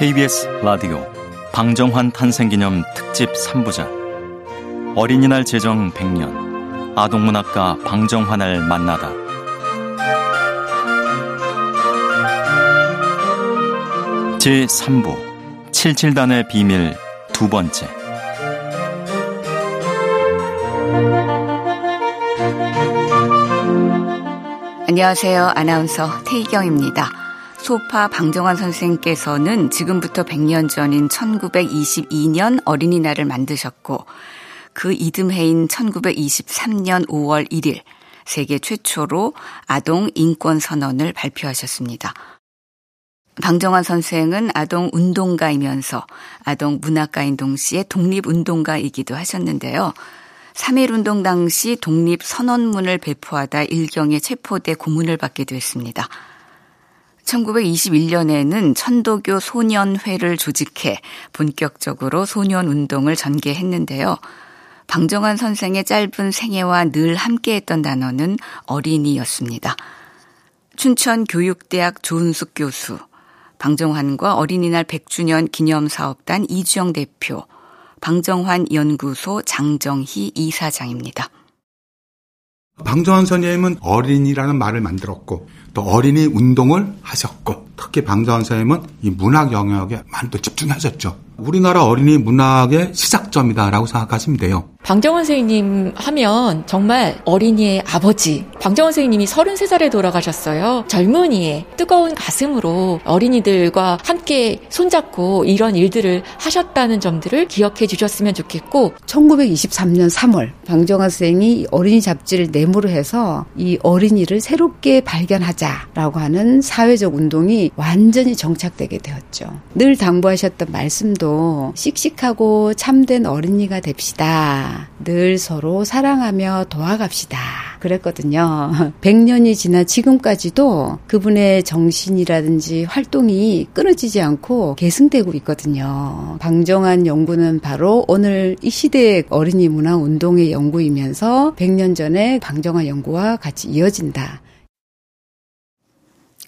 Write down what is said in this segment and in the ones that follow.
KBS 라디오 방정환 탄생기념 특집 3부작 어린이날 제정 100년 아동문학가 방정환을 만나다 제3부 77단의 비밀 두 번째 안녕하세요. 아나운서 태희경입니다. 소파 방정환 선생께서는 지금부터 100년 전인 1922년 어린이날을 만드셨고 그 이듬해인 1923년 5월 1일 세계 최초로 아동 인권 선언을 발표하셨습니다. 방정환 선생은 아동 운동가이면서 아동 문학가인 동시에 독립운동가이기도 하셨는데요. 3.1운동 당시 독립선언문을 배포하다 일경에 체포돼 고문을 받기도 했습니다. 1921년에는 천도교 소년회를 조직해 본격적으로 소년 운동을 전개했는데요. 방정환 선생의 짧은 생애와 늘 함께했던 단어는 어린이였습니다. 춘천교육대학 조은숙 교수, 방정환과 어린이날 100주년 기념사업단 이주영 대표, 방정환 연구소 장정희 이사장입니다. 방정환 선생님은 어린이라는 말을 만들었고 또 어린이 운동을 하셨고 특히 방정환 선생님은 이 문학 영역에 많이 또 집중하셨죠. 우리나라 어린이 문학의 시작점이다라고 생각하시면 돼요. 방정원 선생님 하면 정말 어린이의 아버지. 방정원 선생님이 33살에 돌아가셨어요. 젊은이의 뜨거운 가슴으로 어린이들과 함께 손잡고 이런 일들을 하셨다는 점들을 기억해 주셨으면 좋겠고 1923년 3월 방정환 선생이 어린이 잡지를 내모로 해서 이 어린이를 새롭게 발견하자라고 하는 사회적 운동이 완전히 정착되게 되었죠. 늘 당부하셨던 말씀도 씩씩하고 참된 어린이가 됩시다. 늘 서로 사랑하며 도와갑시다. 그랬거든요. 100년이 지난 지금까지도 그분의 정신이라든지 활동이 끊어지지 않고 계승되고 있거든요. 방정한 연구는 바로 오늘 이 시대의 어린이 문화 운동의 연구이면서 100년 전에 방정한 연구와 같이 이어진다.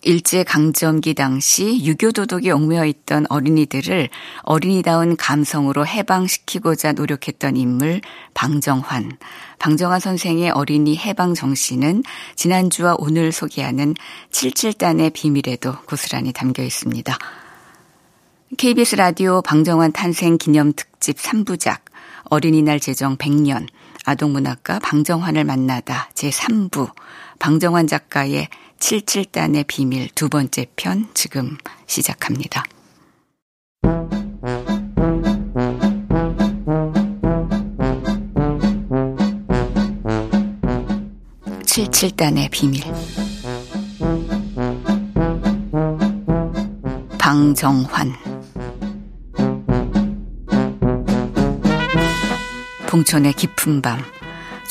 일제강점기 당시 유교도덕에 얽매여 있던 어린이들을 어린이다운 감성으로 해방시키고자 노력했던 인물 방정환. 방정환 선생의 어린이 해방 정신은 지난주와 오늘 소개하는 77단의 비밀에도 고스란히 담겨 있습니다. KBS 라디오 방정환 탄생 기념 특집 3부작 어린이날 제정 100년 아동문학가 방정환을 만나다 제3부 방정환 작가의 77단의 비밀 두 번째 편 지금 시작합니다. 77단의 비밀. 방정환. 봉천의 깊은 밤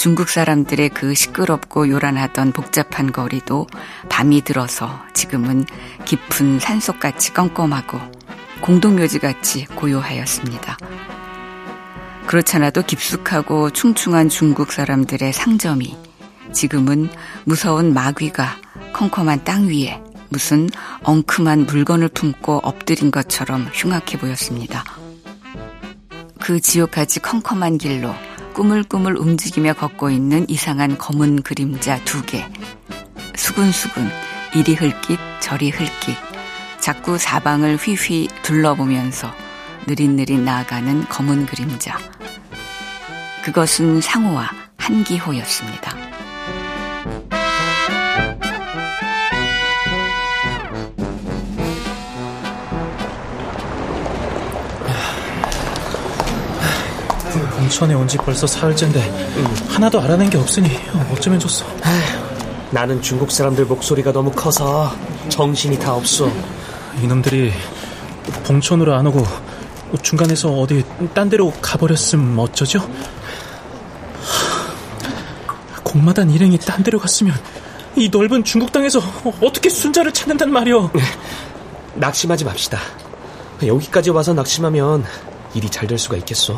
중국 사람들의 그 시끄럽고 요란하던 복잡한 거리도 밤이 들어서 지금은 깊은 산속같이 껌껌하고 공동묘지같이 고요하였습니다. 그렇잖아도 깊숙하고 충충한 중국 사람들의 상점이 지금은 무서운 마귀가 컴컴한 땅 위에 무슨 엉큼한 물건을 품고 엎드린 것처럼 흉악해 보였습니다. 그 지옥까지 컴컴한 길로 꾸물꾸물 움직이며 걷고 있는 이상한 검은 그림자 두 개. 수근수근, 이리 흘깃, 저리 흘깃. 자꾸 사방을 휘휘 둘러보면서 느릿느릿 나아가는 검은 그림자. 그것은 상호와 한기호였습니다. 인천에 온 지 벌써 사흘째인데 하나도 알아낸 게 없으니 어쩌면 좋소. 나는 중국 사람들 목소리가 너무 커서 정신이 다 없어. 이놈들이 봉천으로 안 오고 중간에서 어디 딴 데로 가버렸음 어쩌죠? 공마단 일행이 딴 데로 갔으면 이 넓은 중국 땅에서 어떻게 순자를 찾는단 말이오? 낙심하지 맙시다. 여기까지 와서 낙심하면 일이 잘 될 수가 있겠소.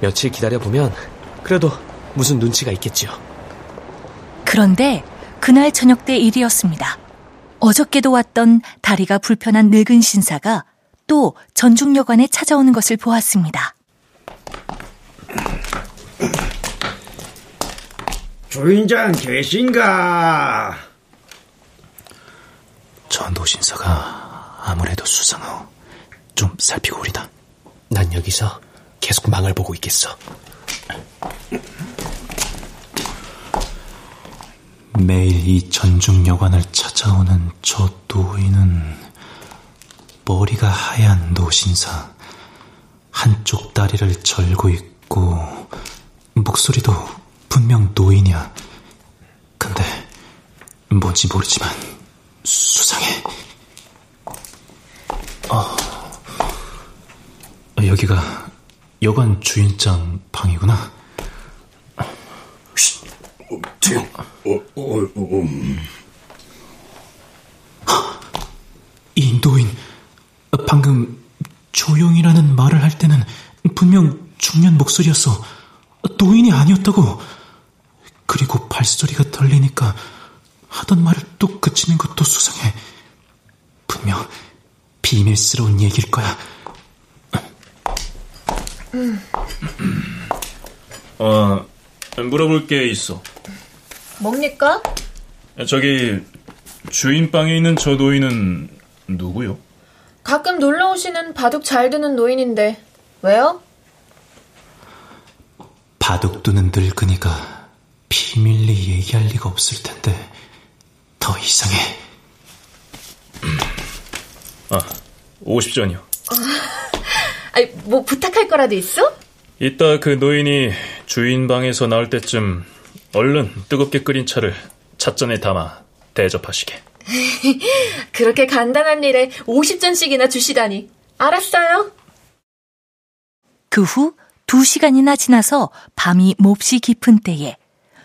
며칠 기다려보면 그래도 무슨 눈치가 있겠지요. 그런데 그날 저녁 때 일이었습니다. 어저께도 왔던 다리가 불편한 늙은 신사가 또 전중여관에 찾아오는 것을 보았습니다. 주인장 계신가? 저 노신사가 아무래도 수상하오. 좀 살피고 오리다. 난 여기서 계속 망을 보고 있겠어. 매일 이 전중 여관을 찾아오는 저 노인은 머리가 하얀 노신사, 한쪽 다리를 절고 있고 목소리도 분명 노인이야. 근데 뭔지 모르지만 수상해. 어, 여기가 여관 주인장 방이구나. 어, 어, 음. 이 노인, 방금 조용이라는 말을 할 때는 분명 중년 목소리였어. 노인이 아니었다고. 그리고 발소리가 들리니까 하던 말을 또 그치는 것도 수상해. 분명 비밀스러운 얘기일 거야. 어, 물어볼 게 있어. 뭡니까? 저기 주인 방에 있는 저 노인은 누구요? 가끔 놀러 오시는 바둑 잘 두는 노인인데 왜요? 바둑 두는 늙은이가 비밀리 얘기할 리가 없을 텐데 더 이상해. 아, 오십전이요. 아니, 뭐 부탁할 거라도 있어? 이따 그 노인이 주인 방에서 나올 때쯤 얼른 뜨겁게 끓인 차를 찻잔에 담아 대접하시게. 그렇게 간단한 일에 50전씩이나 주시다니. 알았어요. 그후두 시간이나 지나서 밤이 몹시 깊은 때에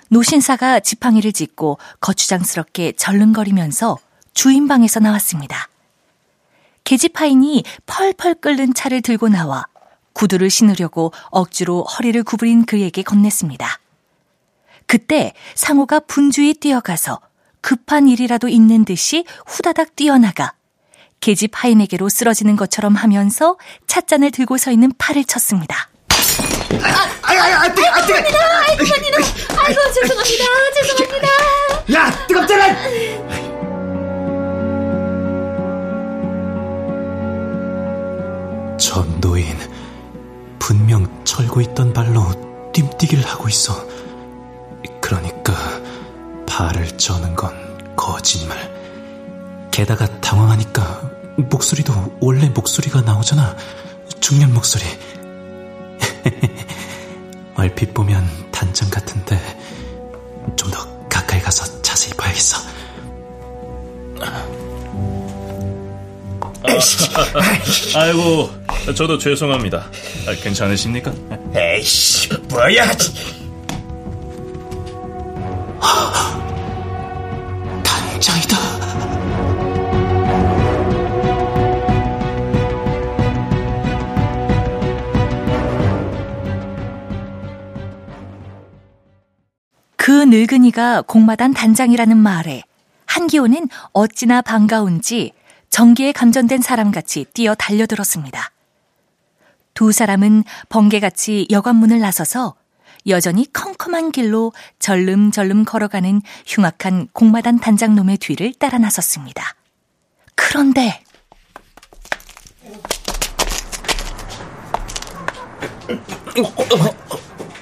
노신사가 지팡이를 짚고 거추장스럽게 절름거리면서 주인 방에서 나왔습니다. 계집하인이 펄펄 끓는 차를 들고 나와 구두를 신으려고 억지로 허리를 구부린 그에게 건넸습니다. 그때 상호가 분주히 뛰어가서 급한 일이라도 있는 듯이 후다닥 뛰어나가 계집 하인에게로 쓰러지는 것처럼 하면서 찻잔을 들고 서 있는 팔을 쳤습니다. 아이, 아이, 아이, 뜨거, 아, 뜨거. 아이고, 아이고, 아이고, 죄송합니다, 죄송합니다. 야, 뜨겁잖아. 분명 철고 있던 발로 뜀뛰기를 하고 있어. 그러니까 발을 저는 건 거짓말. 게다가 당황하니까 목소리도 원래 목소리가 나오잖아. 중년 목소리. 얼핏 보면 단장 같은데 좀 더 가까이 가서 자세히 봐야겠어. 아이고, 저도 죄송합니다. 아, 괜찮으십니까? 에이씨, 뭐야? 단장이다. 그 늙은이가 공마단 단장이라는 말에 한기호는 어찌나 반가운지 전기에 감전된 사람같이 뛰어 달려들었습니다. 두 사람은 번개같이 여관문을 나서서 여전히 컴컴한 길로 절름절름 걸어가는 흉악한 공마단 단장놈의 뒤를 따라 나섰습니다. 그런데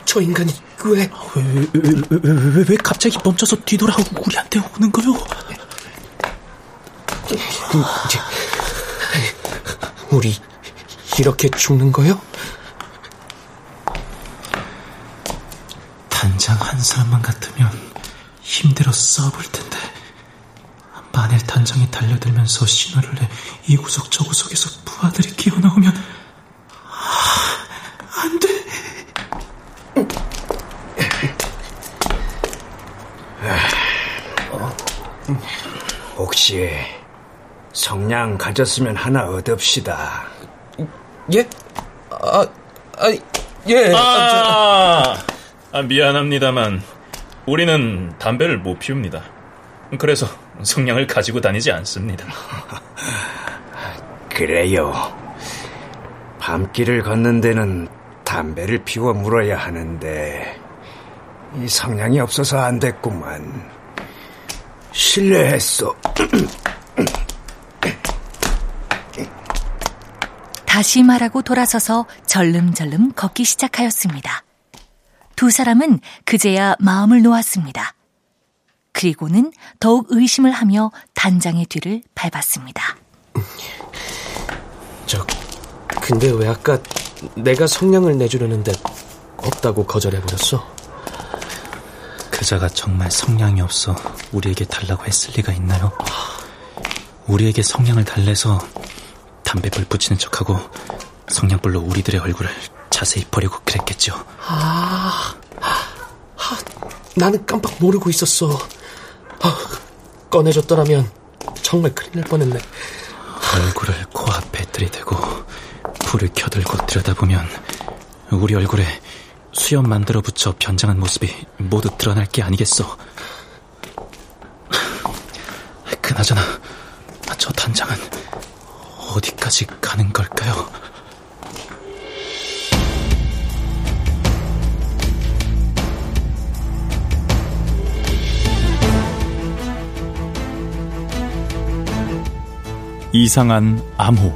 저 인간이 왜? 왜, 왜, 왜, 왜, 왜 갑자기 멈춰서 뒤돌아 우리한테 오는 거요? 우리 이렇게 죽는 거요? 단장 한 사람만 같으면 힘들어 싸워볼 텐데 만일 단장이 달려들면서 신호를 내 이 구석 저 구석에서 부하들이 끼어나오면 아, 안 돼. 혹시 성냥 가졌으면 하나 얻읍시다. 예? 아, 아, 예. 아, 아, 미안합니다만 우리는 담배를 못 피웁니다. 그래서 성냥을 가지고 다니지 않습니다. 그래요. 밤길을 걷는 데는 담배를 피워 물어야 하는데 이 성량이 없어서 안 됐구만. 실례했어. 다시 말하고 돌아서서 절름절름 걷기 시작하였습니다. 두 사람은 그제야 마음을 놓았습니다. 그리고는 더욱 의심을 하며 단장의 뒤를 밟았습니다. 저, 근데 왜 아까 내가 성냥을 내주려는데 없다고 거절해버렸어? 그자가 정말 성냥이 없어 우리에게 달라고 했을 리가 있나요? 우리에게 성냥을 달래서 담배불 붙이는 척하고 성냥불로 우리들의 얼굴을 자세히 버리고 그랬겠죠. 아, 아 나는 깜빡 모르고 있었어. 아, 꺼내줬더라면 정말 큰일 날 뻔했네. 얼굴을 코앞에 들이대고 불을 켜들고 들여다보면 우리 얼굴에 수염 만들어 붙여 변장한 모습이 모두 드러날 게 아니겠어. 그나저나 저 단장은 어디까지 가는 걸까요? 이상한 암호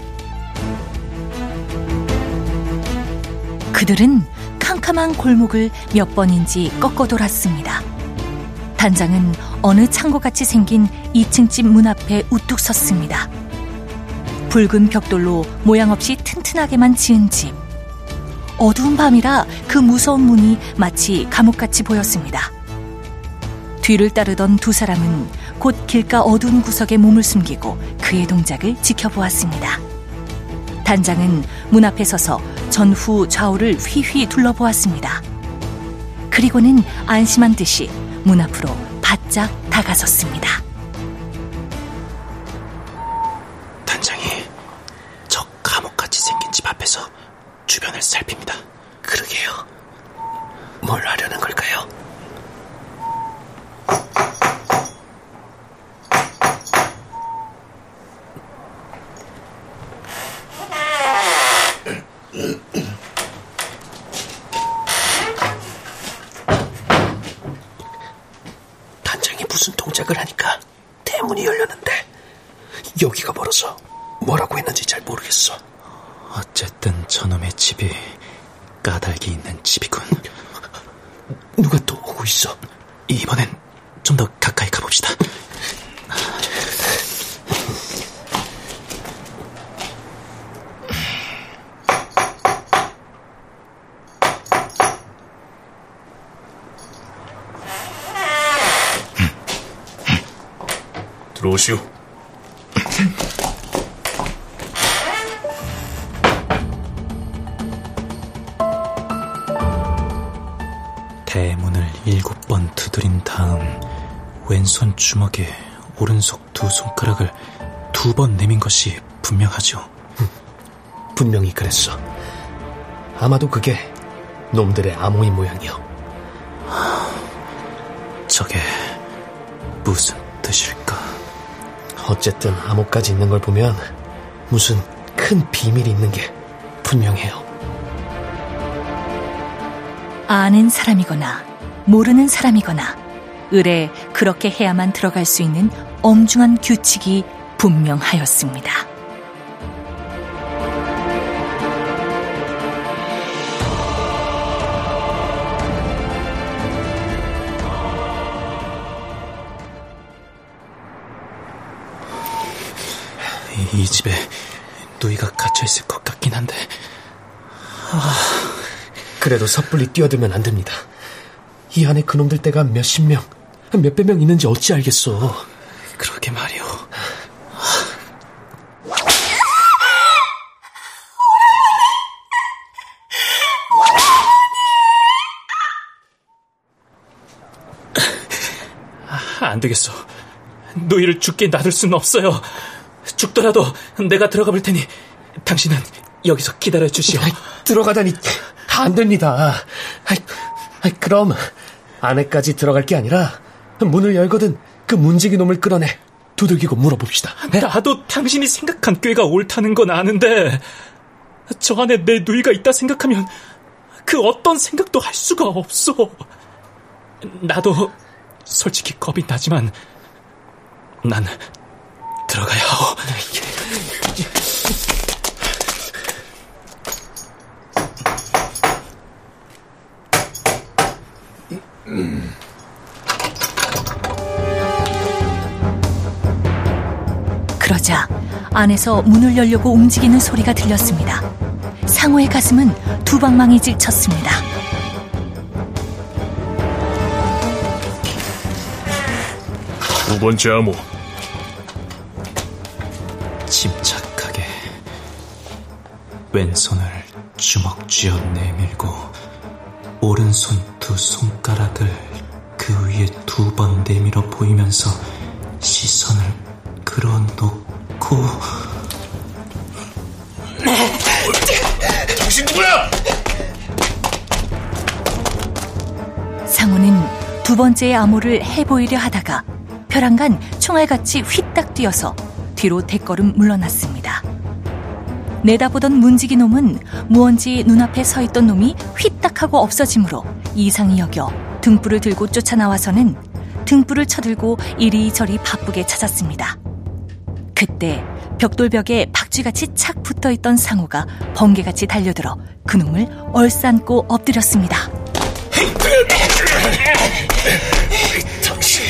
그들은 캄캄한 골목을 몇 번인지 꺾어 돌았습니다. 단장은 어느 창고같이 생긴 2층 집 문 앞에 우뚝 섰습니다. 붉은 벽돌로 모양 없이 튼튼하게만 지은 집. 어두운 밤이라 그 무서운 문이 마치 감옥같이 보였습니다. 뒤를 따르던 두 사람은 곧 길가 어두운 구석에 몸을 숨기고 그의 동작을 지켜보았습니다. 단장은 문 앞에 서서 전후 좌우를 휘휘 둘러보았습니다. 그리고는 안심한 듯이 문 앞으로 바짝 다가섰습니다. 주변을 살핍니다. 아마도 그게 놈들의 암호인 모양이요. 저게 무슨 뜻일까? 어쨌든 암호까지 있는 걸 보면 무슨 큰 비밀이 있는 게 분명해요. 아는 사람이거나 모르는 사람이거나 을에 그렇게 해야만 들어갈 수 있는 엄중한 규칙이 분명하였습니다. 이 집에 누이가 갇혀 있을 것 같긴 한데. 아, 그래도 섣불리 뛰어들면 안 됩니다. 이 안에 그놈들 떼가 몇십 명, 몇백 명 있는지 어찌 알겠어. 그러게 말이오. 아, 안 되겠어. 노이를 죽게 놔둘 수는 없어요. 죽더라도 내가 들어가 볼 테니 당신은 여기서 기다려 주시오. 들어가다니 안 됩니다. 아이, 그럼 안에까지 들어갈 게 아니라 문을 열거든 그 문지기 놈을 끌어내 두들기고 물어봅시다. 나도 당신이 생각한 꾀가 옳다는 건 아는데 저 안에 내 누이가 있다 생각하면 그 어떤 생각도 할 수가 없어. 나도 솔직히 겁이 나지만 난 들어가야 하오. 그러자 안에서 문을 열려고 움직이는 소리가 들렸습니다. 상호의 가슴은 두 방망이 질쳤습니다. 두 번째 암호. 왼손을 주먹 쥐어 내밀고 오른손 두 손가락을 그 위에 두 번 내밀어 보이면서 시선을 끌어놓고 당신 누구야? 상우는 두 번째의 암호를 해보이려 하다가 벼랑간 총알같이 휘딱 뛰어서 뒤로 대걸음 물러났습니다. 내다보던 문지기 놈은 무언지 눈앞에 서 있던 놈이 휘딱하고 없어지므로 이상히 여겨 등불을 들고 쫓아나와서는 등불을 쳐들고 이리저리 바쁘게 찾았습니다. 그때 벽돌벽에 박쥐같이 착 붙어있던 상우가 번개같이 달려들어 그놈을 얼싸안고 엎드렸습니다. 당신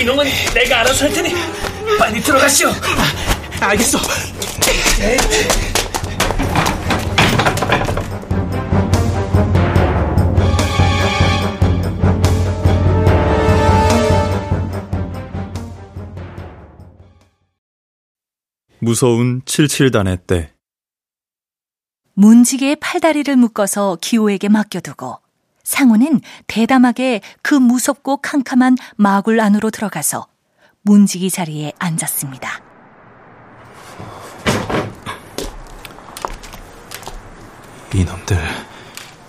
이놈은 내가 알아서 할 테니 빨리 들어가시오. 알겠어. 무서운 77단의 때 문지기의 팔다리를 묶어서 기호에게 맡겨두고 상우는 대담하게 그 무섭고 캄캄한 마굴 안으로 들어가서 문지기 자리에 앉았습니다. 이놈들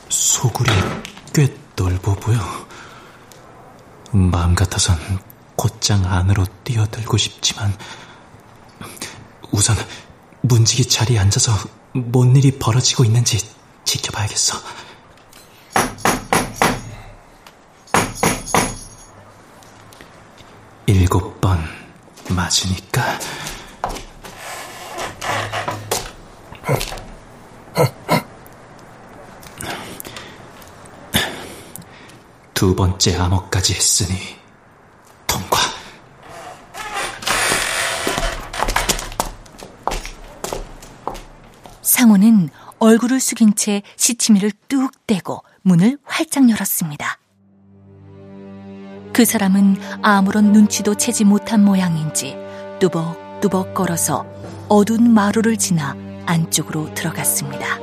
소굴이 꽤 넓어 보여. 마음 같아선 곧장 안으로 뛰어들고 싶지만 우선 문지기 자리에 앉아서 뭔 일이 벌어지고 있는지 지켜봐야겠어. 일곱 번 맞으니까 두 번째 암호까지 했으니 통과. 상호는 얼굴을 숙인 채 시치미를 뚝 떼고 문을 활짝 열었습니다. 그 사람은 아무런 눈치도 채지 못한 모양인지 뚜벅뚜벅 걸어서 어두운 마루를 지나 안쪽으로 들어갔습니다.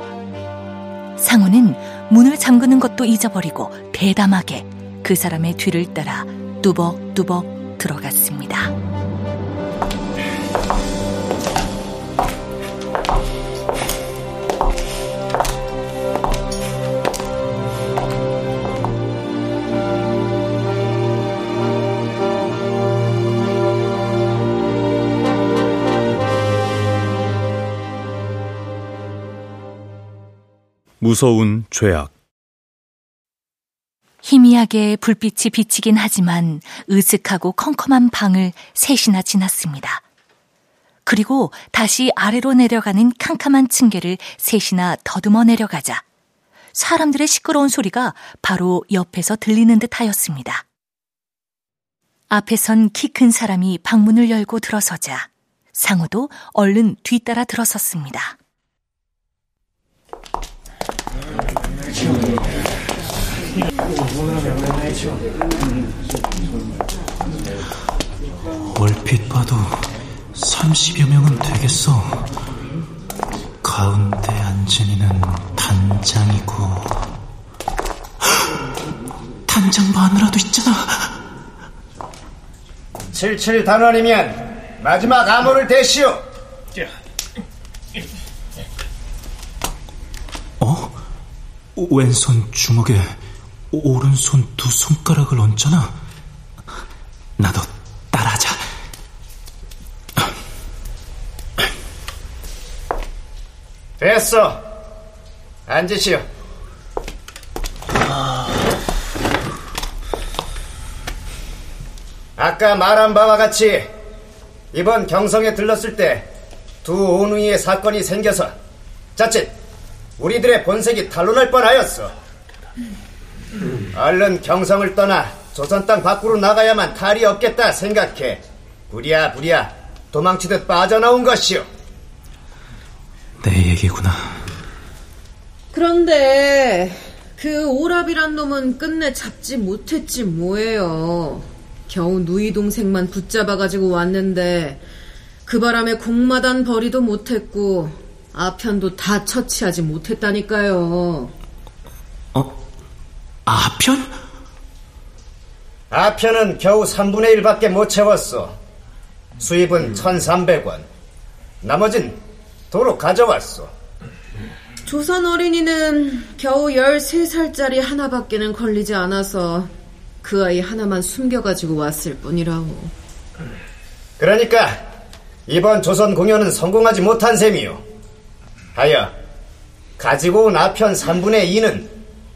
상우는 문을 잠그는 것도 잊어버리고 대담하게 그 사람의 뒤를 따라 뚜벅뚜벅 들어갔습니다. 무서운 죄악 희미하게 불빛이 비치긴 하지만 으슥하고 컴컴한 방을 셋이나 지났습니다. 그리고 다시 아래로 내려가는 캄캄한 층계를 셋이나 더듬어 내려가자 사람들의 시끄러운 소리가 바로 옆에서 들리는 듯 하였습니다. 앞에 선 키 큰 사람이 방문을 열고 들어서자 상우도 얼른 뒤따라 들어섰습니다. 얼핏 봐도 30여 명은 되겠어. 가운데 앉은 이는 단장이고 단장 마누라도 있잖아. 77 단원이면 마지막 암호를 대시오. 어? 왼손 주먹에 오른손 두 손가락을 얹잖아. 나도 따라하자. 됐어. 앉으시오. 아까 말한 바와 같이 이번 경성에 들렀을 때 두 온우이의 사건이 생겨서 자칫 우리들의 본색이 탄로날 뻔하였어. 얼른 경성을 떠나 조선 땅 밖으로 나가야만 탈이 없겠다 생각해 부랴부랴 도망치듯 빠져나온 것이오. 내 얘기구나. 그런데 그 오랍이란 놈은 끝내 잡지 못했지 뭐예요. 겨우 누이 동생만 붙잡아가지고 왔는데 그 바람에 공마단 벌이도 못했고 아편도 다 처치하지 못했다니까요. 어? 아편? 아편은 겨우 3분의 1밖에 못 채웠어. 수입은 1,300원. 나머진 도로 가져왔어. 조선 어린이는 겨우 13살짜리 하나밖에는 걸리지 않아서 그 아이 하나만 숨겨가지고 왔을 뿐이라고. 그러니까 이번 조선 공연은 성공하지 못한 셈이요. 하여 가지고 온 아편 3분의 2는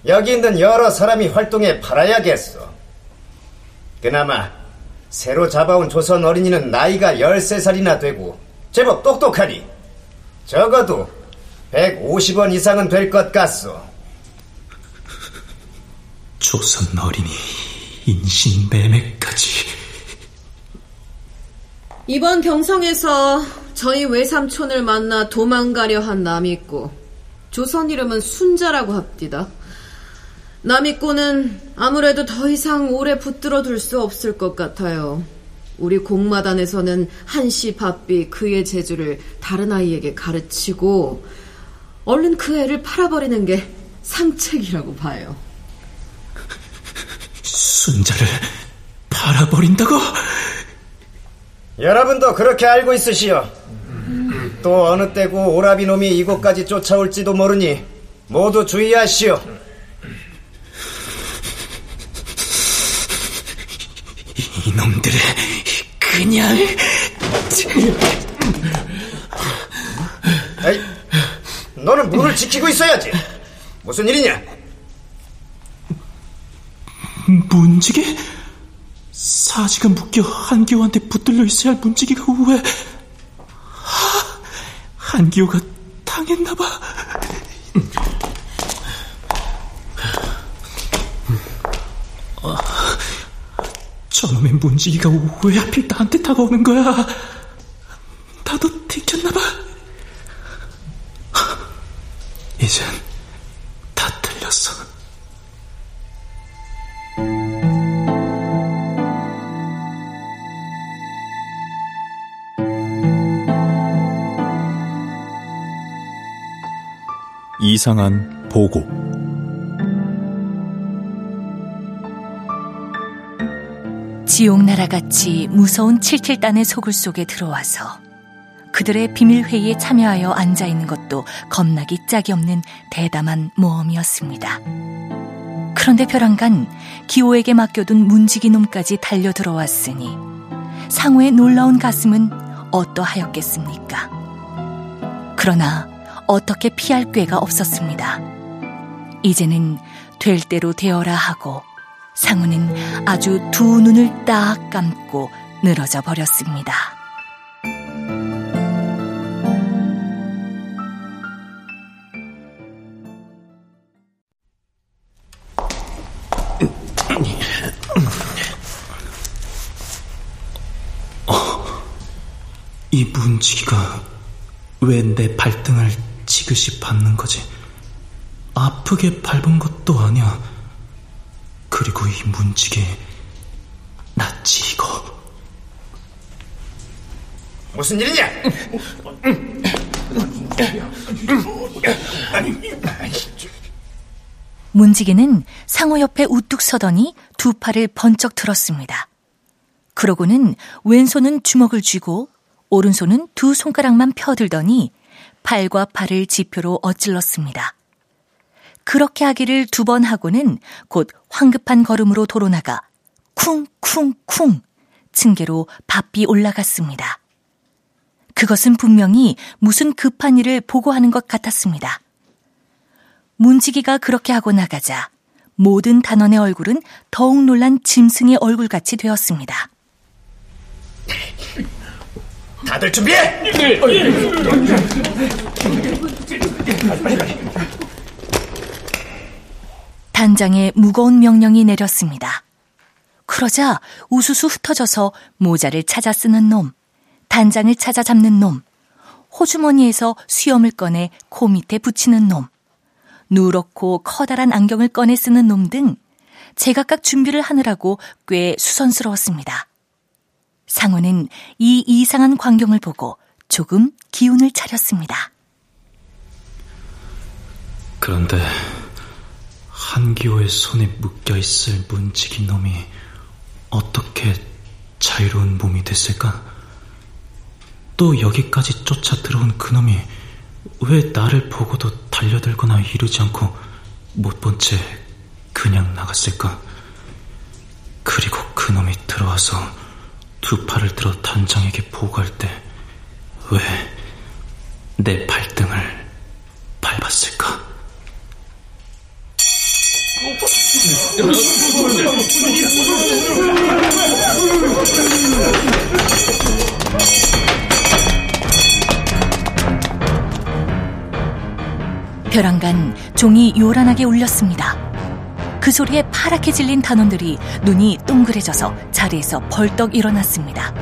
여기 있는 여러 사람이 활동에 팔아야겠어. 그나마 새로 잡아온 조선 어린이는 나이가 13살이나 되고 제법 똑똑하니 적어도 150원 이상은 될 것 같소. 조선 어린이 인신매매까지. 이번 경성에서 저희 외삼촌을 만나 도망가려 한 남이 있고 조선 이름은 순자라고 합디다. 남이꼬는 아무래도 더 이상 오래 붙들어 둘 수 없을 것 같아요. 우리 공마단에서는 한시 바삐 그의 재주를 다른 아이에게 가르치고 얼른 그 애를 팔아버리는 게 상책이라고 봐요. 순자를 팔아버린다고? 여러분도 그렇게 알고 있으시오. 또 어느 때고 오라비 놈이 이곳까지 쫓아올지도 모르니 모두 주의하시오. 이놈들을 그냥 에이, 너는 문을 지키고 있어야지. 무슨 일이냐? 문지기? 사지가 묶여 한기호한테 붙들려 있어야 할 문지기가 왜 한기호가 당했나봐. 저놈의 문지기가 왜 하필 나한테 다가오는 거야? 나도 들켰나봐. 이젠 다 틀렸어. 이상한 보고 지옥나라같이 무서운 칠칠단의 소굴 속에 들어와서 그들의 비밀회의에 참여하여 앉아있는 것도 겁나기 짝이 없는 대담한 모험이었습니다. 그런데 벼랑간 기호에게 맡겨둔 문지기 놈까지 달려 들어왔으니 상우의 놀라운 가슴은 어떠하였겠습니까? 그러나 어떻게 피할 꾀가 없었습니다. 이제는 될 대로 되어라 하고 상우는 아주 두 눈을 딱 감고 늘어져 버렸습니다. 이 문지기가 왜 내 발등을 지그시 밟는 거지? 아프게 밟은 것도 아니야. 그리고 이 문지기 낯이 이거 무슨 일이냐? 문지기는 상호 옆에 우뚝 서더니 두 팔을 번쩍 들었습니다. 그러고는 왼손은 주먹을 쥐고 오른손은 두 손가락만 펴들더니 팔과 팔을 지표로 엇질렀습니다. 그렇게 하기를 두 번 하고는 곧 황급한 걸음으로 도로 나가 쿵쿵쿵 층계로 바삐 올라갔습니다. 그것은 분명히 무슨 급한 일을 보고하는 것 같았습니다. 문지기가 그렇게 하고 나가자 모든 단원의 얼굴은 더욱 놀란 짐승의 얼굴같이 되었습니다. 다들 준비해! 단장의 무거운 명령이 내렸습니다. 그러자 우수수 흩어져서 모자를 찾아 쓰는 놈, 단장을 찾아 잡는 놈, 호주머니에서 수염을 꺼내 코 밑에 붙이는 놈, 누렇고 커다란 안경을 꺼내 쓰는 놈 등 제각각 준비를 하느라고 꽤 수선스러웠습니다. 상우는 이 이상한 광경을 보고 조금 기운을 차렸습니다. 그런데 한기호의 손에 묶여 있을 문지기 놈이 어떻게 자유로운 몸이 됐을까? 또 여기까지 쫓아 들어온 그놈이 왜 나를 보고도 달려들거나 이르지 않고 못 본 채 그냥 나갔을까? 그리고 그놈이 들어와서 두 팔을 들어 단장에게 보고할 때 왜 내 발등을 밟았을까? 벼랑간 종이 요란하게 울렸습니다. 그 소리에 파랗게 질린 단원들이 눈이 동그래져서 자리에서 벌떡 일어났습니다.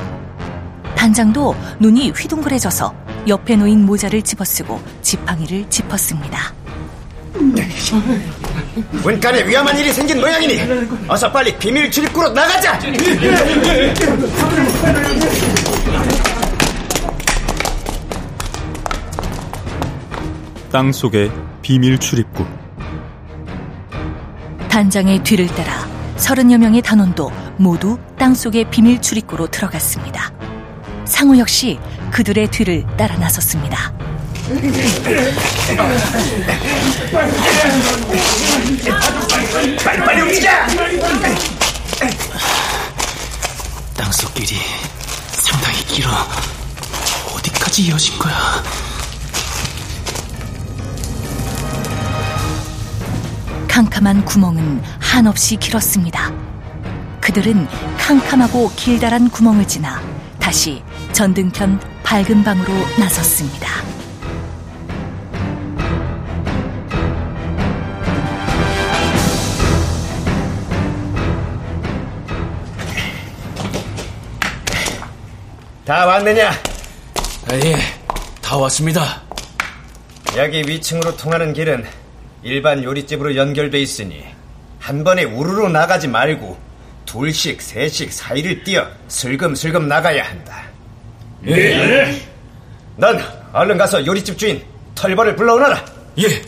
단장도 눈이 휘둥그레져서 옆에 놓인 모자를 집어쓰고 지팡이를 짚었습니다. 문간에 위험한 일이 생긴 모양이니 어서 빨리 비밀 출입구로 나가자! 땅 속의 비밀 출입구. 단장의 뒤를 따라 서른여 명의 단원도 모두 땅 속의 비밀 출입구로 들어갔습니다. 상우 역시 그들의 뒤를 따라 나섰습니다. 빨리 빨리 움직여! 땅속 길이 상당히 길어. 어디까지 이어진 거야? 캄캄한 구멍은 한없이 길었습니다. 그들은 캄캄하고 길다란 구멍을 지나 다시 전등편 밝은 방으로 나섰습니다. 다 왔느냐? 아, 예, 다 왔습니다. 여기 위층으로 통하는 길은 일반 요리집으로 연결돼 있으니 한 번에 우르르 나가지 말고 둘씩 셋씩 사이를 띄어 슬금슬금 나가야 한다. 예. 넌 얼른 가서 요리집 주인 털벌을 불러오너라. 예.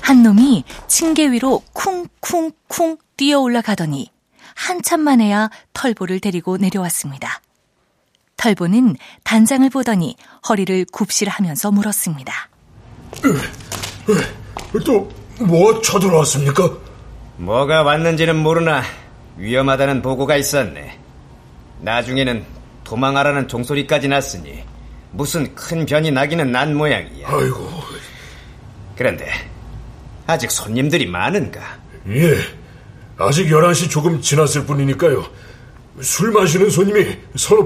한 놈이 층계 위로 쿵쿵쿵 뛰어 올라가더니 한참 만에야 털보를 데리고 내려왔습니다. 털보는 단장을 보더니 허리를 굽실하면서 물었습니다. 또뭐 쳐들어왔습니까? 뭐가 왔는지는 모르나 위험하다는 보고가 있었네. 나중에는 도망하라는 종소리까지 났으니 무슨 큰 변이 나기는 난 모양이야. 아이고. 그런데 아직 손님들이 많은가? 예. 아직 11시 조금 지났을 뿐이니까요. 술 마시는 손님이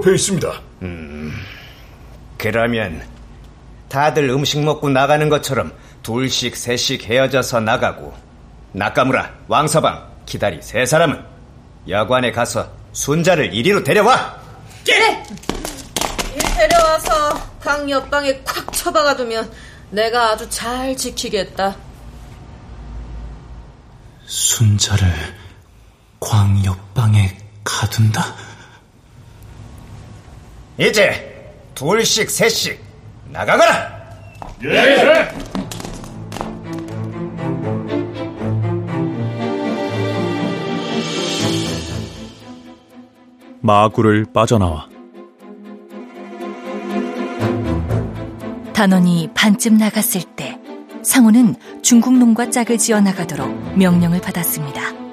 표 있습니다. 음. 그러면 다들 음식 먹고 나가는 것처럼 둘씩 셋씩 헤어져서 나가고 나카무라, 왕서방, 기다리 세 사람은 여관에 가서 순자를 이리로 데려와. 예. 이 데려와서 방 옆방에 콱 처박아두면 내가 아주 잘 지키겠다. 순자를 광 옆방에 가둔다? 이제 둘씩 셋씩 나가거라. 예. 마구를 빠져나와 단원이 반쯤 나갔을 때 상우는 중국놈과 짝을 지어 나가도록 명령을 받았습니다.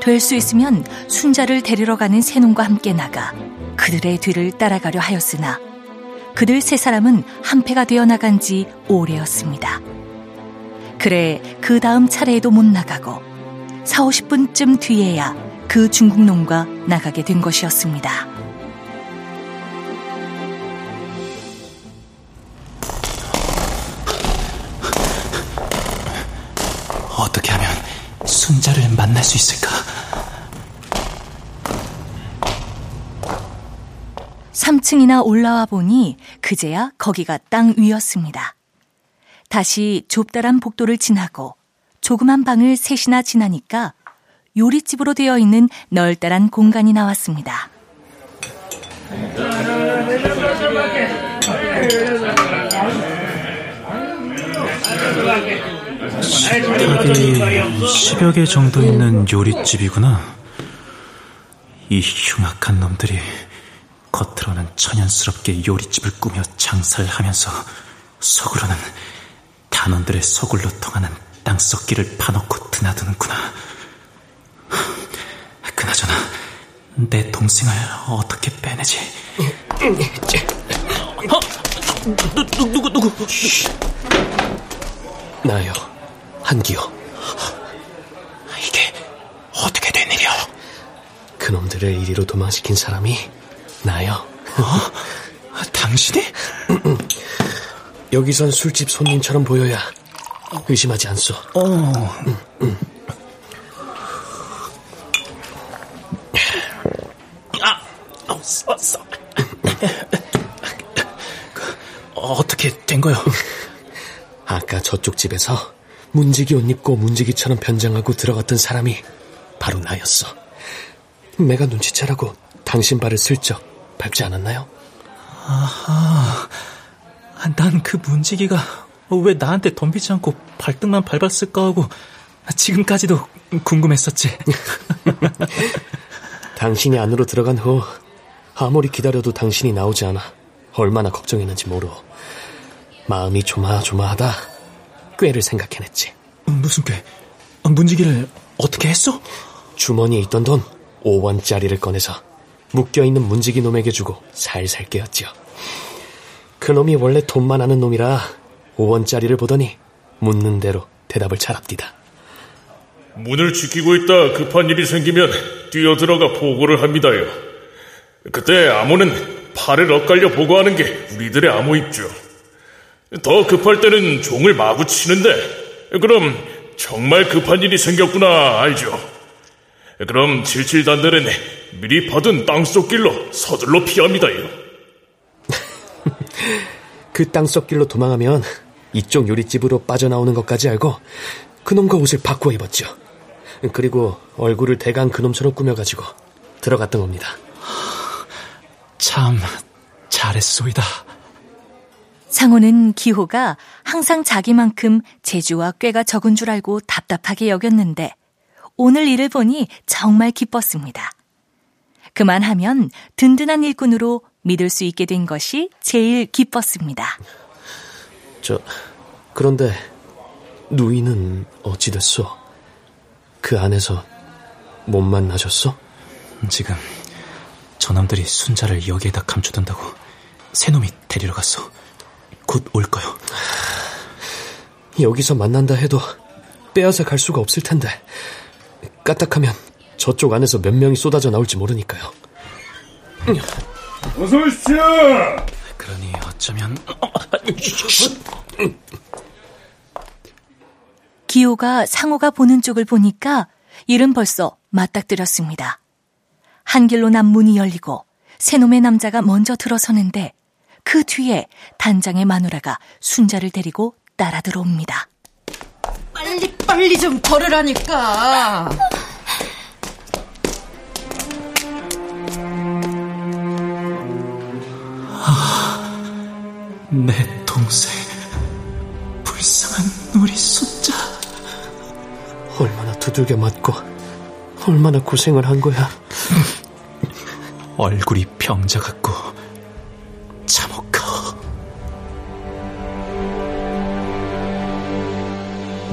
될 수 있으면 순자를 데리러 가는 새놈과 함께 나가 그들의 뒤를 따라가려 하였으나 그들 세 사람은 한패가 되어 나간 지 오래였습니다. 그래 그 다음 차례에도 못 나가고 4, 50분쯤 뒤에야 그 중국 놈과 나가게 된 것이었습니다. 순자를 만날 수 있을까? 3층이나 올라와 보니 그제야 거기가 땅 위였습니다. 다시 좁다란 복도를 지나고 조그만 방을 셋이나 지나니까 요리집으로 되어 있는 널따란 공간이 나왔습니다. 식탁이 10여 개 정도 있는 요리집이구나. 이 흉악한 놈들이 겉으로는 천연스럽게 요리집을 꾸며 장사를 하면서 속으로는 단원들의 소굴로 통하는 땅썩기를 파놓고 드나드는구나. 그나저나 내 동생을 어떻게 빼내지? 어? 누, 누, 누구, 누구? 나요, 한기요. 이게 어떻게 된 일이야? 그놈들을 이리로 도망시킨 사람이 나요. 어? 당신이? 여기선 술집 손님처럼 보여야 의심하지 않소. 어. 응, 응. 아, 어, 써, 써. 어떻게 된 거요? 아까 저쪽 집에서 문지기 옷 입고 문지기처럼 변장하고 들어갔던 사람이 바로 나였어. 내가 눈치채라고 당신 발을 슬쩍 밟지 않았나요? 아하, 난 그 문지기가 왜 나한테 덤비지 않고 발등만 밟았을까 하고 지금까지도 궁금했었지. 당신이 안으로 들어간 후 아무리 기다려도 당신이 나오지 않아 얼마나 걱정했는지 모르. 마음이 조마조마하다 꾀를 생각해냈지. 무슨 꾀? 문지기를 어떻게 했어? 주머니에 있던 돈 5원짜리를 꺼내서 묶여있는 문지기 놈에게 주고 살살 깨었지요. 그 놈이 원래 돈만 아는 놈이라 5원짜리를 보더니 묻는 대로 대답을 잘합디다. 문을 지키고 있다 급한 일이 생기면 뛰어들어가 보고를 합니다요. 그때 암호는 팔을 엇갈려 보고하는 게 우리들의 암호 입죠. 더 급할 때는 종을 마구 치는데 그럼 정말 급한 일이 생겼구나 알죠. 그럼 칠칠단들은 미리 받은 땅속 길로 서둘러 피합니다요. 그 땅속 길로 도망하면 이쪽 요리집으로 빠져나오는 것까지 알고 그놈과 옷을 바꾸어 입었죠. 그리고 얼굴을 대강 그놈처럼 꾸며가지고 들어갔던 겁니다. 참 잘했소이다. 상호는 기호가 항상 자기만큼 재주와 꾀가 적은 줄 알고 답답하게 여겼는데 오늘 일을 보니 정말 기뻤습니다. 그만하면 든든한 일꾼으로 믿을 수 있게 된 것이 제일 기뻤습니다. 저, 그런데 누이는 어찌 됐소? 그 안에서 못 만나셨어? 지금 저놈들이 순자를 여기에다 감춰둔다고 새놈이 데리러 갔어. 곧 올 거요. 여기서 만난다 해도 빼앗아 갈 수가 없을 텐데 까딱하면 저쪽 안에서 몇 명이 쏟아져 나올지 모르니까요. 어서 오십시오. 그러니 어쩌면 기호가 상호가 보는 쪽을 보니까 일은 벌써 맞닥뜨렸습니다. 한 길로 난 문이 열리고 새놈의 남자가 먼저 들어서는데 그 뒤에 단장의 마누라가 순자를 데리고 따라 들어옵니다. 빨리 빨리 좀 걸으라니까. 아, 내 동생 불쌍한 우리 순자 얼마나 두들겨 맞고 얼마나 고생을 한 거야. 얼굴이 병자 같고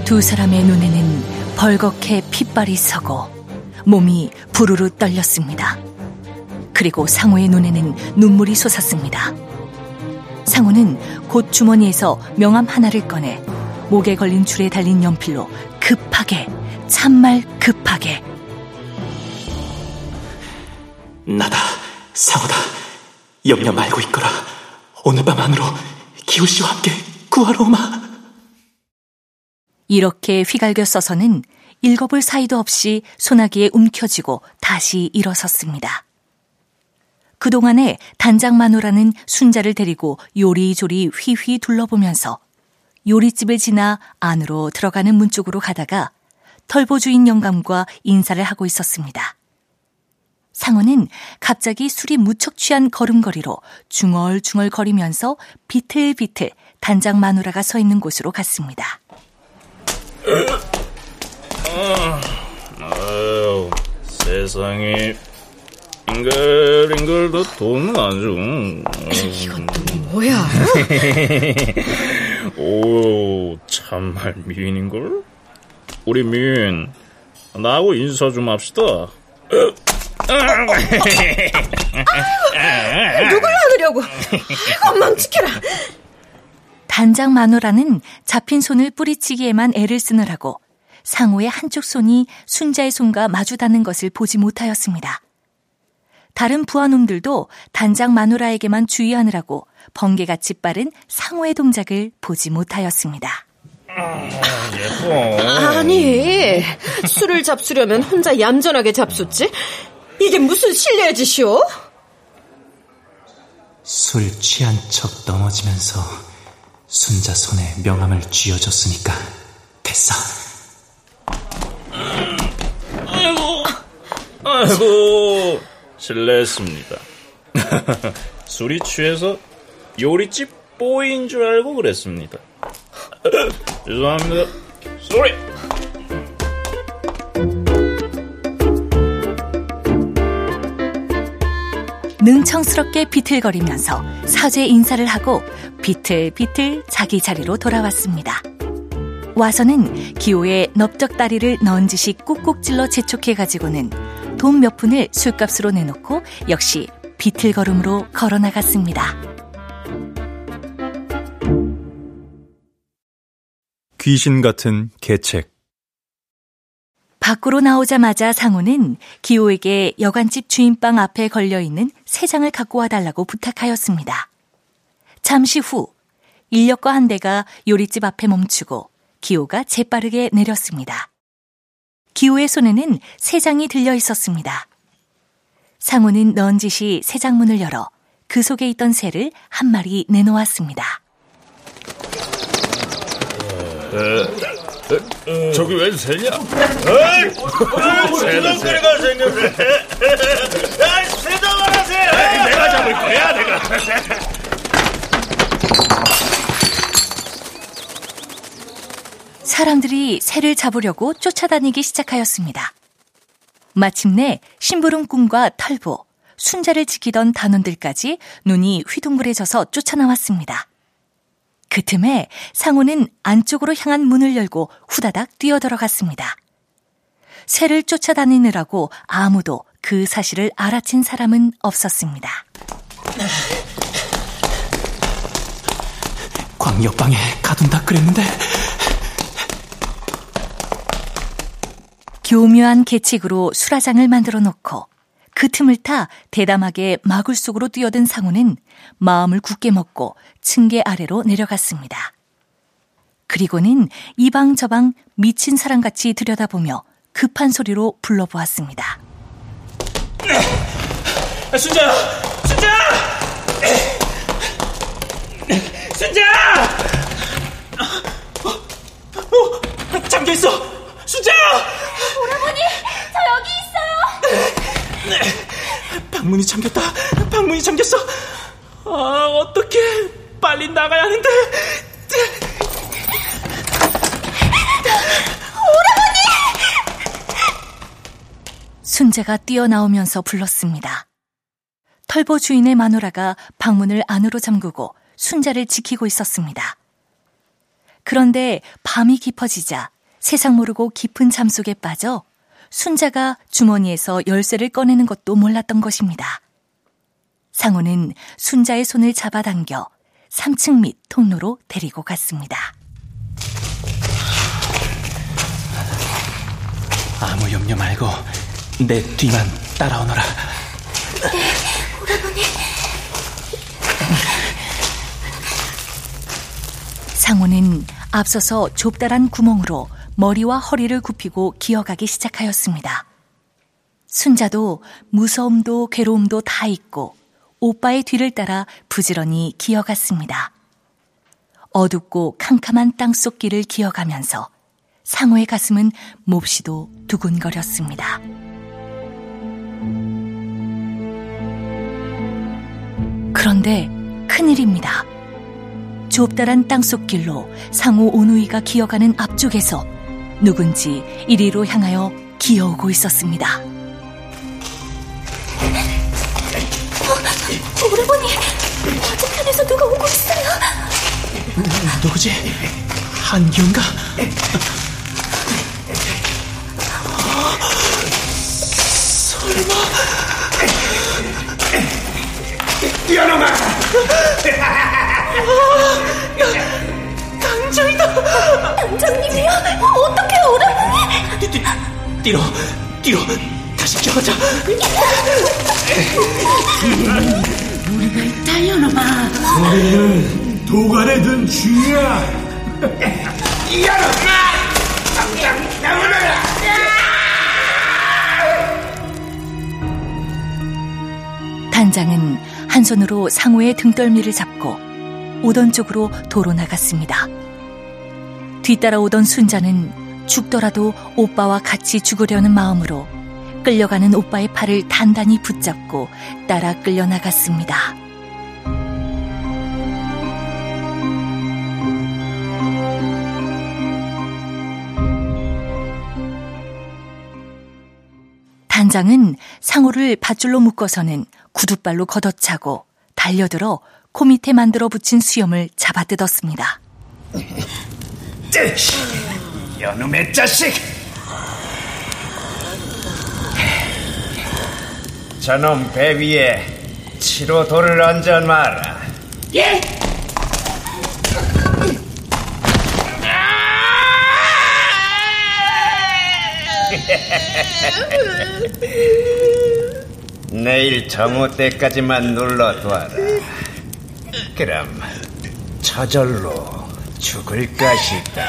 두 사람의 눈에는 벌겋게 핏발이 서고 몸이 부르르 떨렸습니다. 그리고 상호의 눈에는 눈물이 솟았습니다. 상호는 곧 주머니에서 명함 하나를 꺼내 목에 걸린 줄에 달린 연필로 급하게, 참말 급하게. 나다, 상호다. 염려 말고 있거라. 오늘 밤 안으로 기우 씨와 함께 구하러 오마. 이렇게 휘갈겨 써서는 읽어볼 사이도 없이 소나기에 움켜쥐고 다시 일어섰습니다. 그동안에 단장 마누라는 순자를 데리고 요리조리 휘휘 둘러보면서 요리집을 지나 안으로 들어가는 문 쪽으로 가다가 털보주인 영감과 인사를 하고 있었습니다. 상어는 갑자기 술이 무척 취한 걸음걸이로 중얼중얼 거리면서 비틀비틀 단장 마누라가 서 있는 곳으로 갔습니다. 아유, 세상에 잉글잉글도 돈은 아주. 이건 뭐야? 오, 참말 미인인걸? 우리 미인, 나하고 인사 좀 합시다. 누굴 안으려고? 아이고, 망치켜라. 단장 마누라는 잡힌 손을 뿌리치기에만 애를 쓰느라고 상호의 한쪽 손이 순자의 손과 마주 닿는 것을 보지 못하였습니다. 다른 부하놈들도 단장 마누라에게만 주의하느라고 번개같이 빠른 상호의 동작을 보지 못하였습니다. 예뻐. 아니, 술을 잡수려면 혼자 얌전하게 잡수지? 이게 무슨 실례의 짓이오? 술 취한 척 넘어지면서 순자 손에 명함을 쥐어줬으니까 됐어. 아이고, 아이고, 실례했습니다. 술이 취해서 요리집 뽀인 줄 알고 그랬습니다. 죄송합니다. Sorry. 능청스럽게 비틀거리면서 사죄 인사를 하고 비틀비틀 자기 자리로 돌아왔습니다. 와서는 기호의 넓적다리를 넌지시 꾹꾹 찔러 재촉해가지고는 돈 몇 푼을 술값으로 내놓고 역시 비틀걸음으로 걸어나갔습니다. 귀신 같은 개책 밖으로 나오자마자 상우는 기호에게 여관집 주인방 앞에 걸려있는 세 장을 갖고 와달라고 부탁하였습니다. 잠시 후 인력거 한 대가 요리집 앞에 멈추고 기호가 재빠르게 내렸습니다. 기호의 손에는 세 장이 들려 있었습니다. 상우는 넌지시 새 장문을 열어 그 속에 있던 새를 한 마리 내놓았습니다. 에, 저기 웬 새냐? 새가 생겼네. 야, 새 잡아라, 새! 내가 잡을 거야, 내가. 사람들이 새를 잡으려고 쫓아다니기 시작하였습니다. 마침내 심부름꾼과 털보, 순자를 지키던 단원들까지 눈이 휘둥그레져서 쫓아나왔습니다. 그 틈에 상호는 안쪽으로 향한 문을 열고 후다닥 뛰어들어갔습니다. 새를 쫓아다니느라고 아무도 그 사실을 알아챈 사람은 없었습니다. 광역방에 가둔다 그랬는데 교묘한 계책으로 수라장을 만들어 놓고 그 틈을 타 대담하게 마굴 속으로 뛰어든 상우는 마음을 굳게 먹고 층계 아래로 내려갔습니다. 그리고는 이방 저방 미친 사람같이 들여다보며 급한 소리로 불러보았습니다. 순자! 순자! 순자! 어, 어, 잠겨있어! 순자! 오라버니, 저 여기 있어요! 방문이 잠겼다. 방문이 잠겼어. 아, 어떡해. 빨리 나가야 하는데. 순재가 뛰어나오면서 불렀습니다. 털보 주인의 마누라가 방문을 안으로 잠그고 순자를 지키고 있었습니다. 그런데 밤이 깊어지자 세상 모르고 깊은 잠 속에 빠져 순자가 주머니에서 열쇠를 꺼내는 것도 몰랐던 것입니다. 상호는 순자의 손을 잡아당겨 3층 밑 통로로 데리고 갔습니다. 아무 염려 말고 내 뒤만 따라오너라. 네, 오라버니. 상호는 앞서서 좁다란 구멍으로 머리와 허리를 굽히고 기어가기 시작하였습니다. 순자도 무서움도 괴로움도 다 있고 오빠의 뒤를 따라 부지런히 기어갔습니다. 어둡고 캄캄한 땅속 길을 기어가면서 상호의 가슴은 몹시도 두근거렸습니다. 그런데 큰일입니다. 좁다란 땅속 길로 상호 오누이가 기어가는 앞쪽에서 누군지 이리로 향하여 기어오고 있었습니다. 어, 오라버니, 맞은편에서 누가 오고 있어요. 누구지? 한기인가? 설마... 뛰어넘어! 당장이다! 당장님이요? 어떻게 오라버니? 뛰, 뛰, 뛰러, 뛰러, 다시 기어가자. 우리가 달려놈아. 우리는 도관에 든 쥐야. 뛰어넘어! 당장 나오너라! 단장은 한 손으로 상호의 등떨미를 잡고 오던 쪽으로 도로 나갔습니다. 뒤따라 오던 순자는 죽더라도 오빠와 같이 죽으려는 마음으로 끌려가는 오빠의 팔을 단단히 붙잡고 따라 끌려 나갔습니다. 단장은 상호를 밧줄로 묶어서는 구두발로 걷어차고 달려들어 코 밑에 만들어 붙인 수염을 잡아뜯었습니다. 여놈의 자식! 저놈 배 위에 치로 돌을 얹어 놔라. 예! 내일 정오 때까지만 눌러둬라. 그럼 저절로 죽을 것이다.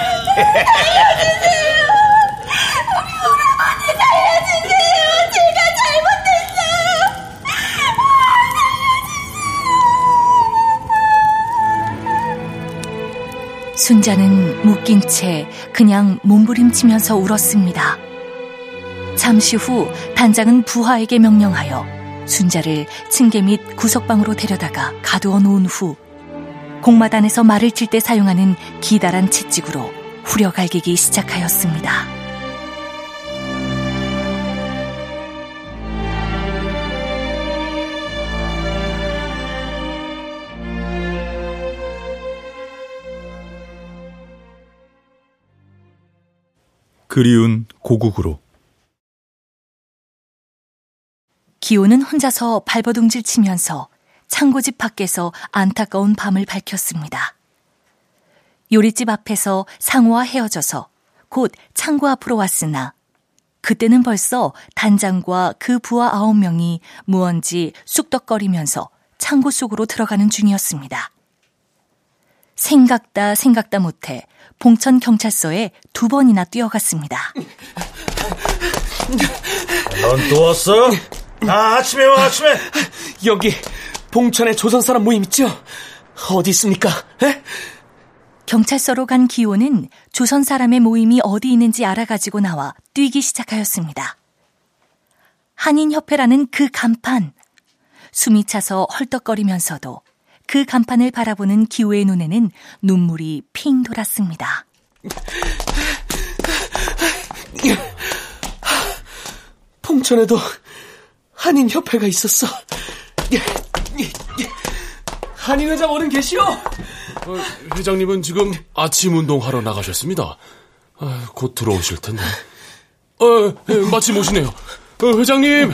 우리 오라버니 살려주세요. 제가 잘못했어요. 순자는 묶인 채 그냥 몸부림치면서 울었습니다. 잠시 후 단장은 부하에게 명령하여 순자를 층계 및 구석방으로 데려다가 가두어 놓은 후 공마단에서 말을 칠 때 사용하는 기다란 채찍으로 후려갈기기 시작하였습니다. 그리운 고국으로 기호는 혼자서 발버둥질 치면서 창고집 밖에서 안타까운 밤을 밝혔습니다. 요리집 앞에서 상호와 헤어져서 곧 창고 앞으로 왔으나 그때는 벌써 단장과 그 부하 아홉 명이 무언지 쑥덕거리면서 창고 속으로 들어가는 중이었습니다. 생각다 생각다 못해 봉천 경찰서에 두 번이나 뛰어갔습니다. 넌 또 왔어? 아, 아침에 와, 아침에. 여기 봉천에 조선 사람 모임 있죠? 어디 있습니까? 에? 경찰서로 간 기호는 조선 사람의 모임이 어디 있는지 알아가지고 나와 뛰기 시작하였습니다. 한인협회라는 그 간판. 숨이 차서 헐떡거리면서도 그 간판을 바라보는 기호의 눈에는 눈물이 핑 돌았습니다. 봉천에도 한인협회가 있었어. 한인 회장 어른 계시오? 어, 회장님은 지금 아침 운동하러 나가셨습니다. 아, 곧 들어오실 텐데. 어, 예, 마침 오시네요. 어, 회장님,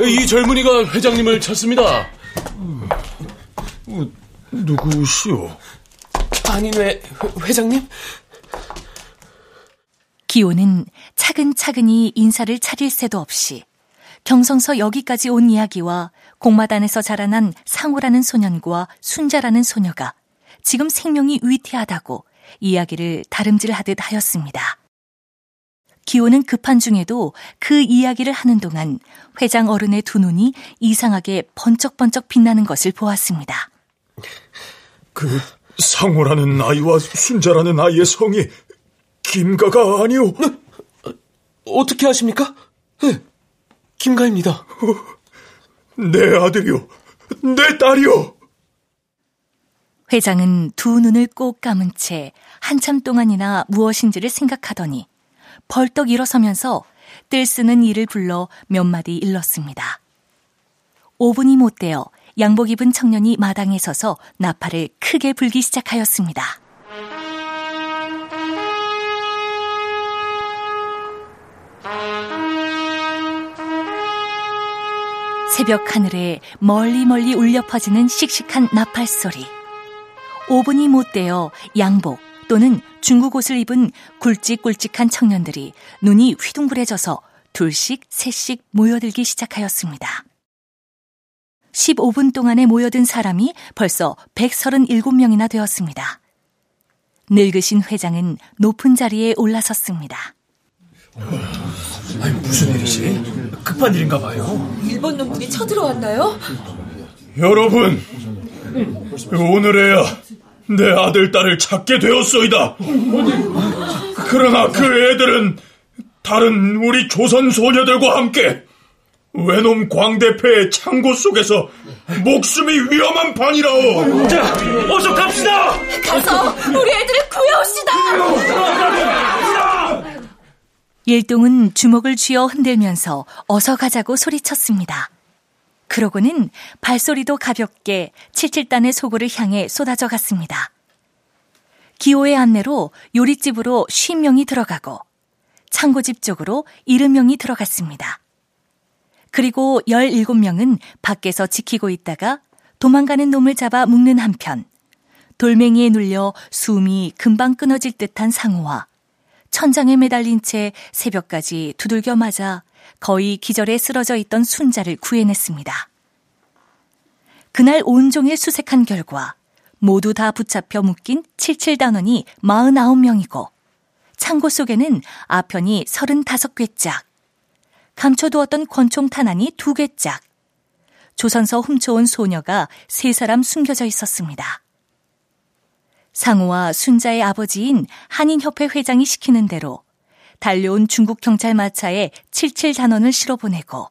이 젊은이가 회장님을 찾습니다. 어, 누구시오? 아니, 왜, 회장님? 기호는 차근차근히 인사를 차릴 새도 없이 경성서 여기까지 온 이야기와 공마단에서 자라난 상우라는 소년과 순자라는 소녀가 지금 생명이 위태하다고 이야기를 다름질하듯 하였습니다. 기호는 급한 중에도 그 이야기를 하는 동안 회장 어른의 두 눈이 이상하게 번쩍번쩍 빛나는 것을 보았습니다. 그 상호라는 아이와 순자라는 아이의 성이 김가가 아니오? 어떻게 아십니까? 네, 김가입니다. 내 아들이오, 내 딸이오. 회장은 두 눈을 꼭 감은 채 한참 동안이나 무엇인지를 생각하더니 벌떡 일어서면서 뜰 쓰는 이를 불러 몇 마디 일렀습니다. 5분이 못 되어 양복 입은 청년이 마당에 서서 나팔을 크게 불기 시작하였습니다. 새벽 하늘에 멀리 멀리 울려 퍼지는 씩씩한 나팔 소리. 5분이 못 되어 양복 또는 중국 옷을 입은 굵직굵직한 청년들이 눈이 휘둥그레져서 둘씩 셋씩 모여들기 시작하였습니다. 15분 동안에 모여든 사람이 벌써 137명이나 되었습니다. 늙으신 회장은 높은 자리에 올라섰습니다. 아니, 무슨 일이지? 급한 일인가 봐요. 일본 놈들이 쳐들어왔나요? 여러분, 오늘에야 내 아들, 딸을 찾게 되었소이다. 그러나 그 애들은 다른 우리 조선 소녀들과 함께 외놈 광대패의 창고 속에서 목숨이 위험한 판이라오. 자, 어서 갑시다. 가서 우리 애들을 구해옵시다. 일동은 주먹을 쥐어 흔들면서 어서 가자고 소리쳤습니다. 그러고는 발소리도 가볍게 칠칠단의 소굴을 향해 쏟아져 갔습니다. 기호의 안내로 요리집으로 50명이 들어가고 창고집 쪽으로 70명이 들어갔습니다. 그리고 17명은 밖에서 지키고 있다가 도망가는 놈을 잡아 묶는 한편 돌멩이에 눌려 숨이 금방 끊어질 듯한 상우와 천장에 매달린 채 새벽까지 두들겨 맞아 거의 기절에 쓰러져 있던 순자를 구해냈습니다. 그날 온종일 수색한 결과 모두 다 붙잡혀 묶인 77단원이 49명이고 창고 속에는 아편이 35꿰짝, 감춰두었던 권총 탄환이 2꿰짝, 조선서 훔쳐온 소녀가 3사람 숨겨져 있었습니다. 상우와 순자의 아버지인 한인협회 회장이 시키는 대로 달려온 중국 경찰 마차에 77 단원을 실어보내고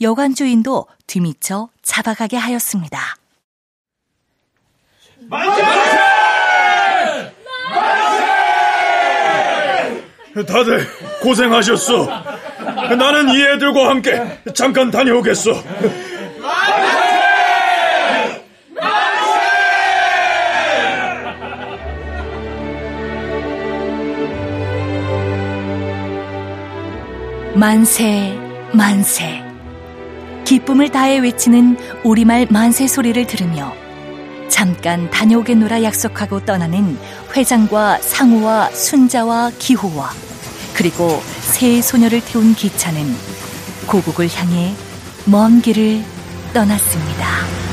여관 주인도 뒤미쳐 잡아가게 하였습니다. 다들 고생하셨어. 나는 이 애들과 함께 잠깐 다녀오겠어. 만세, 만세. 기쁨을 다해 외치는 우리말 만세 소리를 들으며 잠깐 다녀오겠노라 약속하고 떠나는 회장과 상우와 순자와 기호와 그리고 세 소녀를 태운 기차는 고국을 향해 먼 길을 떠났습니다.